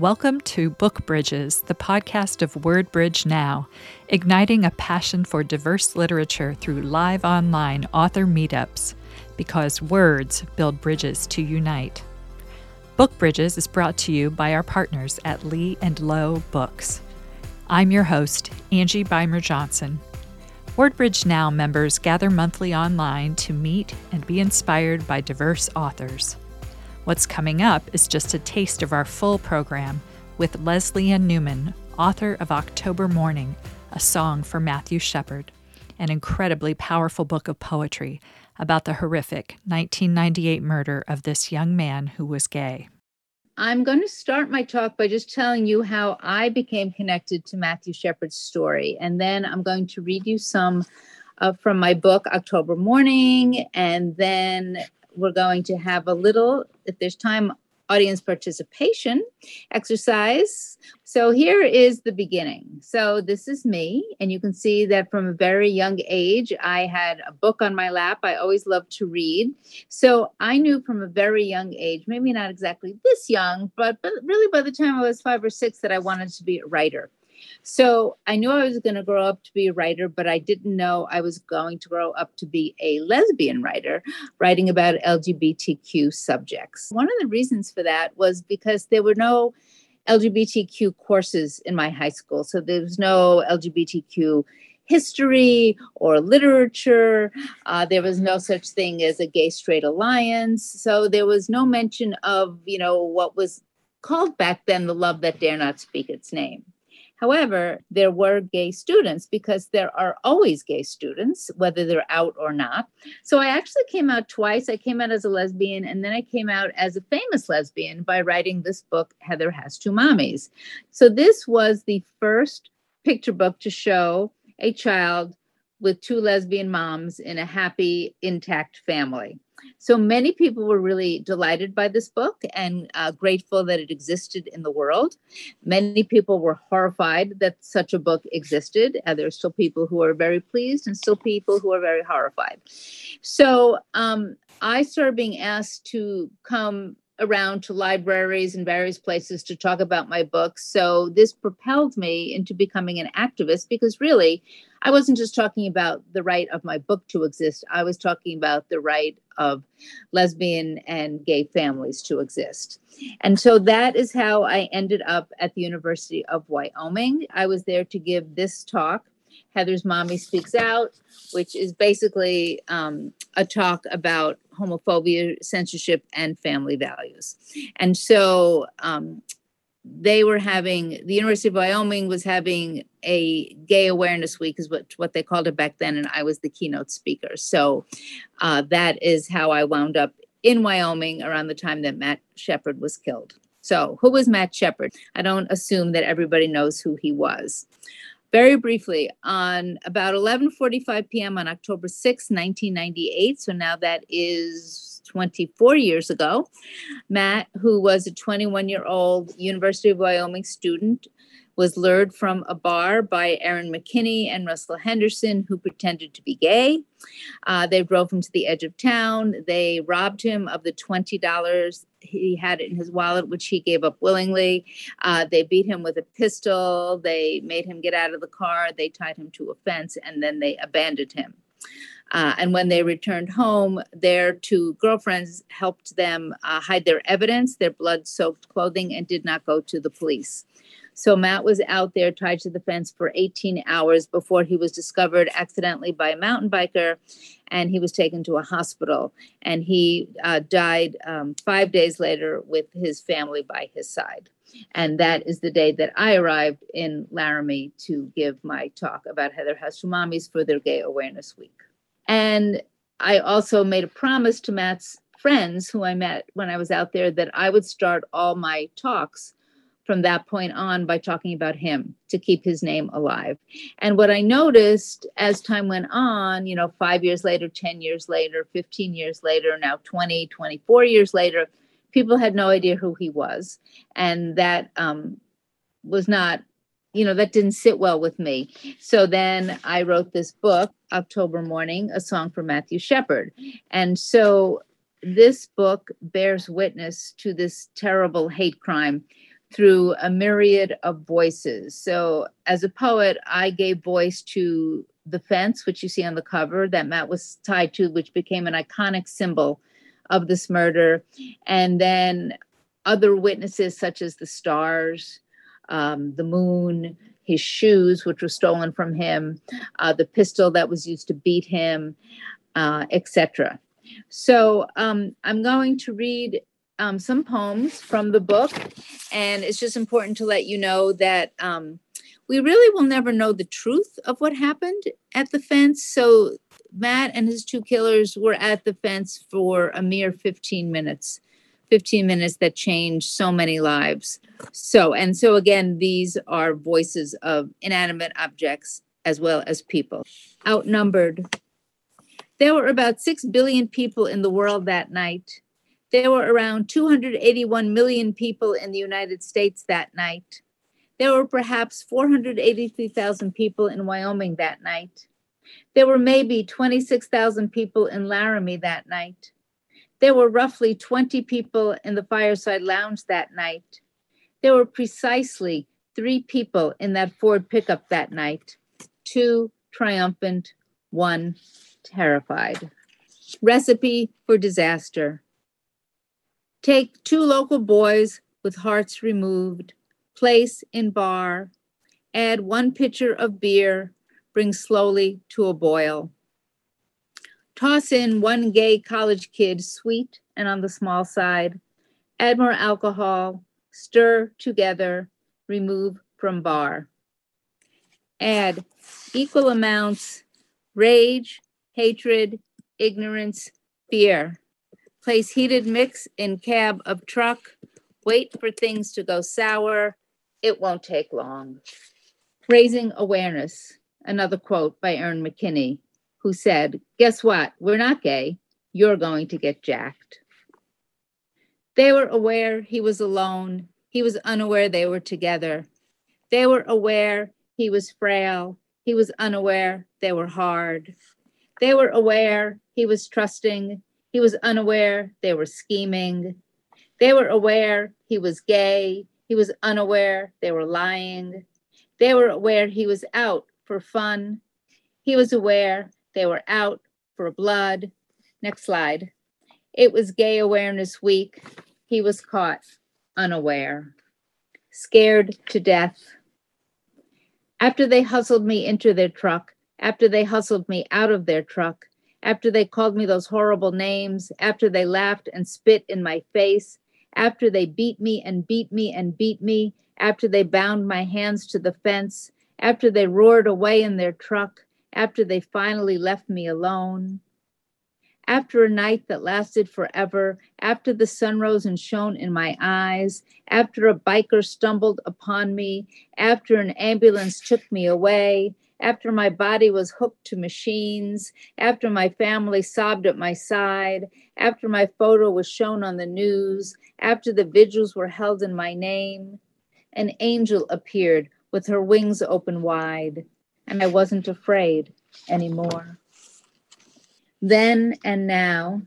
Welcome to Book Bridges, the podcast of WordBridge Now, igniting a passion for diverse literature through live online author meetups, because words build bridges to unite. Book Bridges is brought to you by our partners at Lee and Low Books. I'm your host, Angie Beumer Johnson. WordBridge Now members gather monthly online to meet and be inspired by diverse authors. What's coming up is just a taste of our full program with Lesléa Newman, author of October Mourning, a song for Matthew Shepard, an incredibly powerful book of poetry about the horrific 1998 murder of this young man who was gay. I'm going to start my talk by just telling you how I became connected to Matthew Shepard's story. And then I'm going to read you some uh, from my book, October Mourning. And then we're going to have a little, if there's time, audience participation exercise. So here is the beginning. So this is me, and you can see that from a very young age, I had a book on my lap. I always loved to read. So I knew from a very young age, maybe not exactly this young, but, but really by the time I was five or six, that I wanted to be a writer. So I knew I was going to grow up to be a writer, but I didn't know I was going to grow up to be a lesbian writer, writing about LGBTQ subjects. One of the reasons for that was because there were no LGBTQ courses in my high school. So there was no LGBTQ history or literature. Uh, there was no such thing as a gay straight alliance. So there was no mention of, you know, what was called back then the love that dare not speak its name. However, there were gay students because there are always gay students, whether they're out or not. So I actually came out twice. I came out as a lesbian, and then I came out as a famous lesbian by writing this book, Heather Has Two Mommies. So this was the first picture book to show a child with two lesbian moms in a happy, intact family. So many people were really delighted by this book and uh, grateful that it existed in the world. Many people were horrified that such a book existed. Uh, there are still people who are very pleased and still people who are very horrified. So um, I started being asked to come around to libraries and various places to talk about my books. So this propelled me into becoming an activist because really, I wasn't just talking about the right of my book to exist, I was talking about the right of lesbian and gay families to exist. And so that is how I ended up at the University of Wyoming. I was there to give this talk Heather's Mommy Speaks Out, which is basically um, a talk about homophobia, censorship, and family values. And so um, they were having, the University of Wyoming was having a gay awareness week, is what, what they called it back then, and I was the keynote speaker. So uh, that is how I wound up in Wyoming around the time that Matt Shepard was killed. So, who was Matt Shepard? I don't assume that everybody knows who he was very briefly on about 11:45 p.m. on October 6, 1998. So now that is 24 years ago. Matt, who was a 21-year-old University of Wyoming student, was lured from a bar by Aaron McKinney and Russell Henderson, who pretended to be gay. Uh, they drove him to the edge of town. They robbed him of the $20 he had in his wallet, which he gave up willingly. Uh, they beat him with a pistol. They made him get out of the car. They tied him to a fence and then they abandoned him. Uh, and when they returned home, their two girlfriends helped them uh, hide their evidence, their blood soaked clothing, and did not go to the police. So Matt was out there tied to the fence for 18 hours before he was discovered accidentally by a mountain biker and he was taken to a hospital. And he uh, died um, five days later with his family by his side. And that is the day that I arrived in Laramie to give my talk about Heather Two Mommies for their Gay Awareness Week. And I also made a promise to Matt's friends who I met when I was out there that I would start all my talks from that point on by talking about him to keep his name alive. And what I noticed as time went on, you know, five years later, 10 years later, 15 years later, now 20, 24 years later, people had no idea who he was. And that um, was not, you know, that didn't sit well with me. So then I wrote this book, October Mourning, a song for Matthew Shepard. And so this book bears witness to this terrible hate crime through a myriad of voices. So, as a poet, I gave voice to the fence, which you see on the cover that Matt was tied to, which became an iconic symbol of this murder. And then other witnesses, such as the stars, um, the moon, his shoes, which were stolen from him, uh, the pistol that was used to beat him, uh, etc. So um, I'm going to read um, some poems from the book, and it's just important to let you know that um, we really will never know the truth of what happened at the fence. So Matt and his two killers were at the fence for a mere 15 minutes. 15 minutes that changed so many lives. So, and so again, these are voices of inanimate objects as well as people. Outnumbered. There were about 6 billion people in the world that night. There were around 281 million people in the United States that night. There were perhaps 483,000 people in Wyoming that night. There were maybe 26,000 people in Laramie that night. There were roughly 20 people in the fireside lounge that night. There were precisely three people in that Ford pickup that night two triumphant, one terrified. Recipe for disaster. Take two local boys with hearts removed, place in bar, add one pitcher of beer, bring slowly to a boil. Toss in one gay college kid, sweet and on the small side, add more alcohol, stir together, remove from bar. Add equal amounts rage, hatred, ignorance, fear Place heated mix in cab of truck. Wait for things to go sour. It won't take long. Raising awareness. Another quote by Aaron McKinney, who said, Guess what? We're not gay. You're going to get jacked. They were aware he was alone. He was unaware they were together. They were aware he was frail. He was unaware they were hard. They were aware he was trusting. He was unaware they were scheming. They were aware he was gay. He was unaware they were lying. They were aware he was out for fun. He was aware they were out for blood. Next slide. It was Gay Awareness Week. He was caught unaware, scared to death. After they hustled me into their truck, after they hustled me out of their truck, after they called me those horrible names, after they laughed and spit in my face, after they beat me and beat me and beat me, after they bound my hands to the fence, after they roared away in their truck, after they finally left me alone. After a night that lasted forever, after the sun rose and shone in my eyes, after a biker stumbled upon me, after an ambulance took me away, after my body was hooked to machines, after my family sobbed at my side, after my photo was shown on the news, after the vigils were held in my name, an angel appeared with her wings open wide, and I wasn't afraid anymore. Then and now,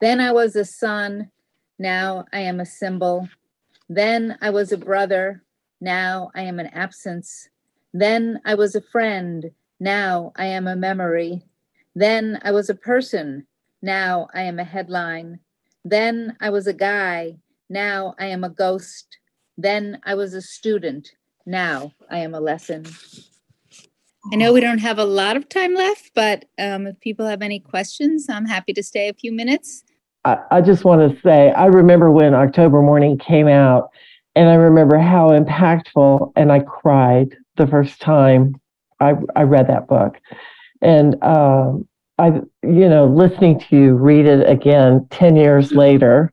then I was a son, now I am a symbol. Then I was a brother, now I am an absence. Then I was a friend. Now I am a memory. Then I was a person. Now I am a headline. Then I was a guy. Now I am a ghost. Then I was a student. Now I am a lesson. I know we don't have a lot of time left, but um, if people have any questions, I'm happy to stay a few minutes. I, I just want to say, I remember when October Mourning came out, and I remember how impactful, and I cried the first time I, I read that book. And um, I, you know, listening to you read it again 10 years later,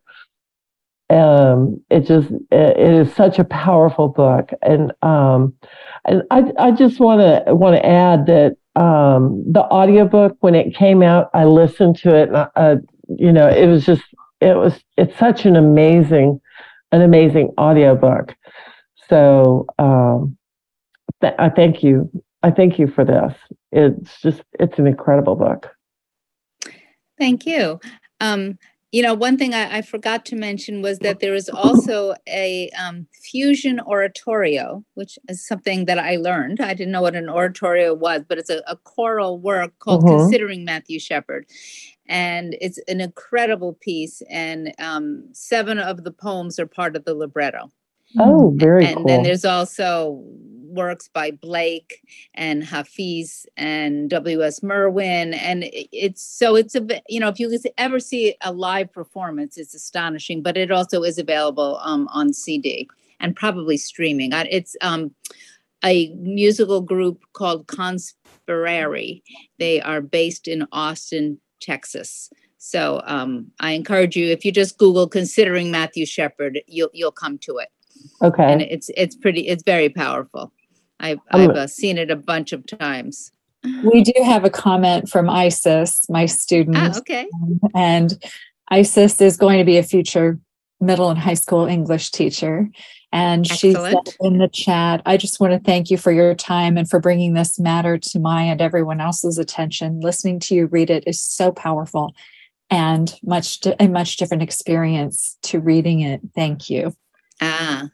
um, it just, it is such a powerful book. And, um, and I, I just want to, want to add that, um, the audiobook, when it came out, I listened to it, and, uh, you know, it was just, it was, it's such an amazing, an amazing audiobook. So, um, th- I thank you. I thank you for this. It's just, it's an incredible book. Thank you. Um, you know, one thing I, I, forgot to mention was that there is also a um, fusion oratorio, which is something that I learned. I didn't know what an oratorio was, but it's a, a choral work called mm-hmm. Considering Matthew Shepard. And it's an incredible piece, and um, seven of the poems are part of the libretto. Oh, very and cool. then there's also works by Blake and Hafiz and W.S. Merwin. And it's so it's a, you know, if you ever see a live performance, it's astonishing, but it also is available um, on CD and probably streaming. It's um, a musical group called Conspirare. They are based in Austin, Texas. So um, I encourage you, if you just Google considering Matthew Shepard, you'll you'll come to it. Okay. And it's it's pretty it's very powerful. I've, I've uh, seen it a bunch of times. We do have a comment from Isis, my student. Ah, okay. And Isis is going to be a future middle and high school English teacher. And she said in the chat, I just want to thank you for your time and for bringing this matter to my and everyone else's attention. Listening to you read it is so powerful and much a much different experience to reading it. Thank you. Ah,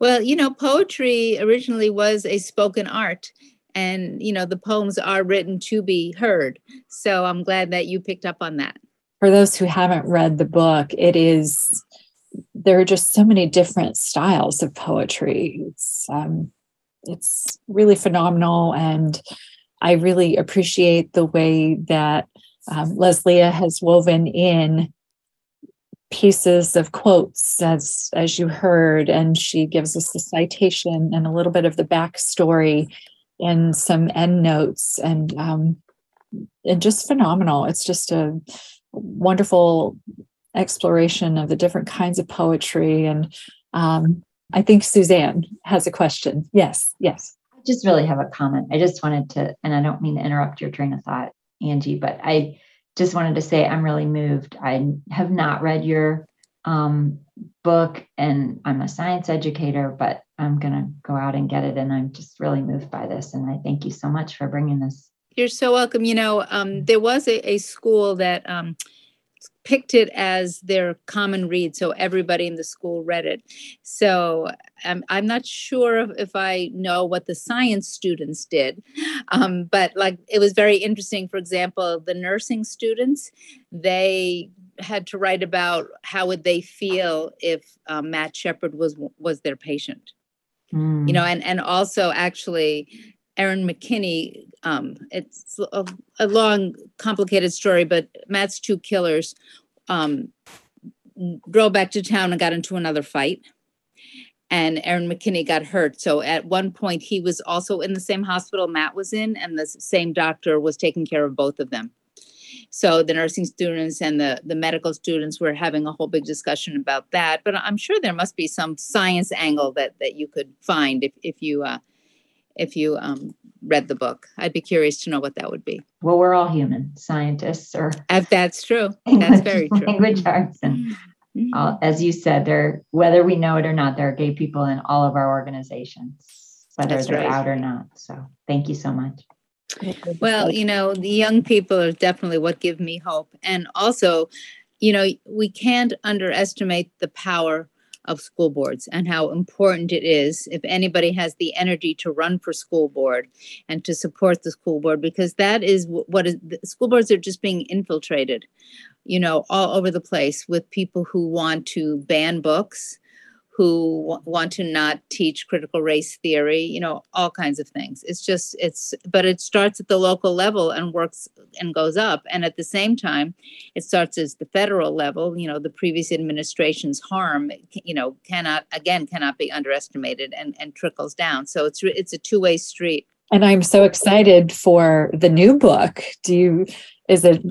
well, you know, poetry originally was a spoken art, and, you know, the poems are written to be heard. So I'm glad that you picked up on that. For those who haven't read the book, it is, there are just so many different styles of poetry. It's, um, it's really phenomenal. And I really appreciate the way that um, Lesléa has woven in pieces of quotes as as you heard and she gives us the citation and a little bit of the backstory and some end notes and um and just phenomenal. It's just a wonderful exploration of the different kinds of poetry and um i think suzanne has a question. Yes yes. I just really have a comment. I just wanted to and i don't mean to interrupt your train of thought angie but i just wanted to say I'm really moved. I have not read your um, book and I'm a science educator, but I'm going to go out and get it. And I'm just really moved by this. And I thank you so much for bringing this. You're so welcome. You know, um, there was a, a school that um, picked it as their common read so everybody in the school read it. So um, i'm not sure if, if, i know what the science students did um, but like it was very interesting. For example the nursing students they had to write about how would they feel if um, matt shepard was was their patient. Mm. you know and and also actually Aaron McKinney. Um, it's a, a, long, complicated story, but Matt's two killers um, drove back to town and got into another fight. And Aaron McKinney got hurt. So at one point, he was also in the same hospital Matt was in, and the same doctor was taking care of both of them. So the nursing students and the, the medical students were having a whole big discussion about that. But I'm sure there must be some science angle that that you could find if, if you uh, if you um, read the book. I'd be curious to know what that would be. Well, we're all human scientists, or if that's true. That's very true. Language arts, and mm-hmm. all, as you said, there whether we know it or not, there are gay people in all of our organizations, whether that's they're right. out or not. So, thank you so much. Well, you know, the young people are definitely what give me hope, and also, you know, we can't underestimate the power of school boards and how important it is if anybody has the energy to run for school board and to support the school board because that is what is school boards are just being infiltrated you know all over the place with people who want to ban books who w- want to not teach critical race theory you know all kinds of things. It's just it's but it starts at the local level and works and goes up. And at the same time it starts as the federal level you know the previous administration's harm you know cannot again cannot be underestimated and and trickles down. So it's it's a two-way street. And i'm so excited for the new book. Do you is it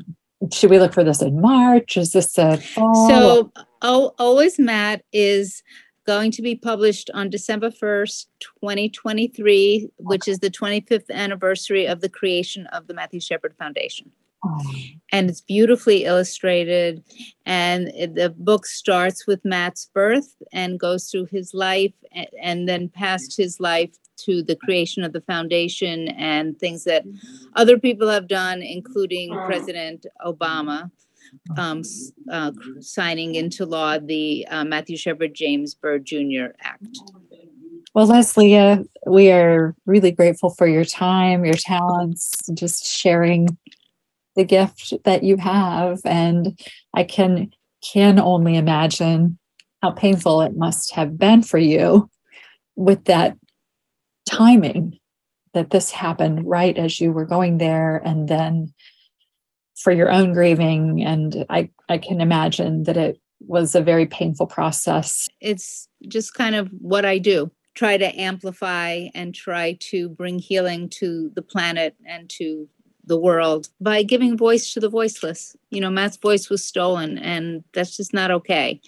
should we look for this in march? Is this a fall? so oh, always matt is going to be published on December 1st, 2023, which is the 25th anniversary of the creation of the Matthew Shepard Foundation. And it's beautifully illustrated. And the book starts with Matt's birth and goes through his life and then past his life to the creation of the foundation and things that other people have done, including President Obama. Um, uh, signing into law the uh, Matthew Shepard James Byrd Jr. Act. Well, Lesléa, uh, we are really grateful for your time, your talents, just sharing the gift that you have. And I can can only imagine how painful it must have been for you with that timing that this happened right as you were going there and then for your own grieving and i i can imagine that it was a very painful process it's just kind of what i do try to amplify and try to bring healing to the planet and to the world by giving voice to the voiceless. You know, Matt's voice was stolen, and that's just not okay.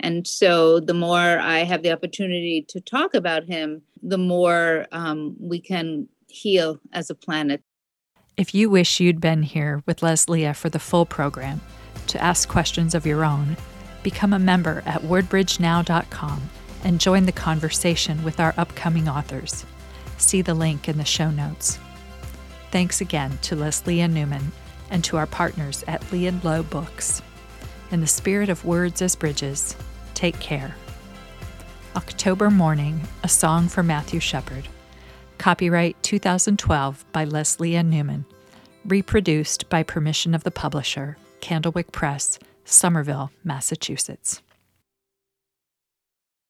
And so, the more I have the opportunity to talk about him, the more um, we can heal as a planet. If you wish you'd been here with Lesléa for the full program to ask questions of your own, become a member at wordbridgenow.com and join the conversation with our upcoming authors. See the link in the show notes. Thanks again to Lesléa Newman and to our partners at Lee and Low Books. In the spirit of words as bridges, take care. October Mourning, a song for Matthew Shepard. Copyright 2012 by Lesléa Newman. Reproduced by permission of the publisher, Candlewick Press, Somerville, Massachusetts.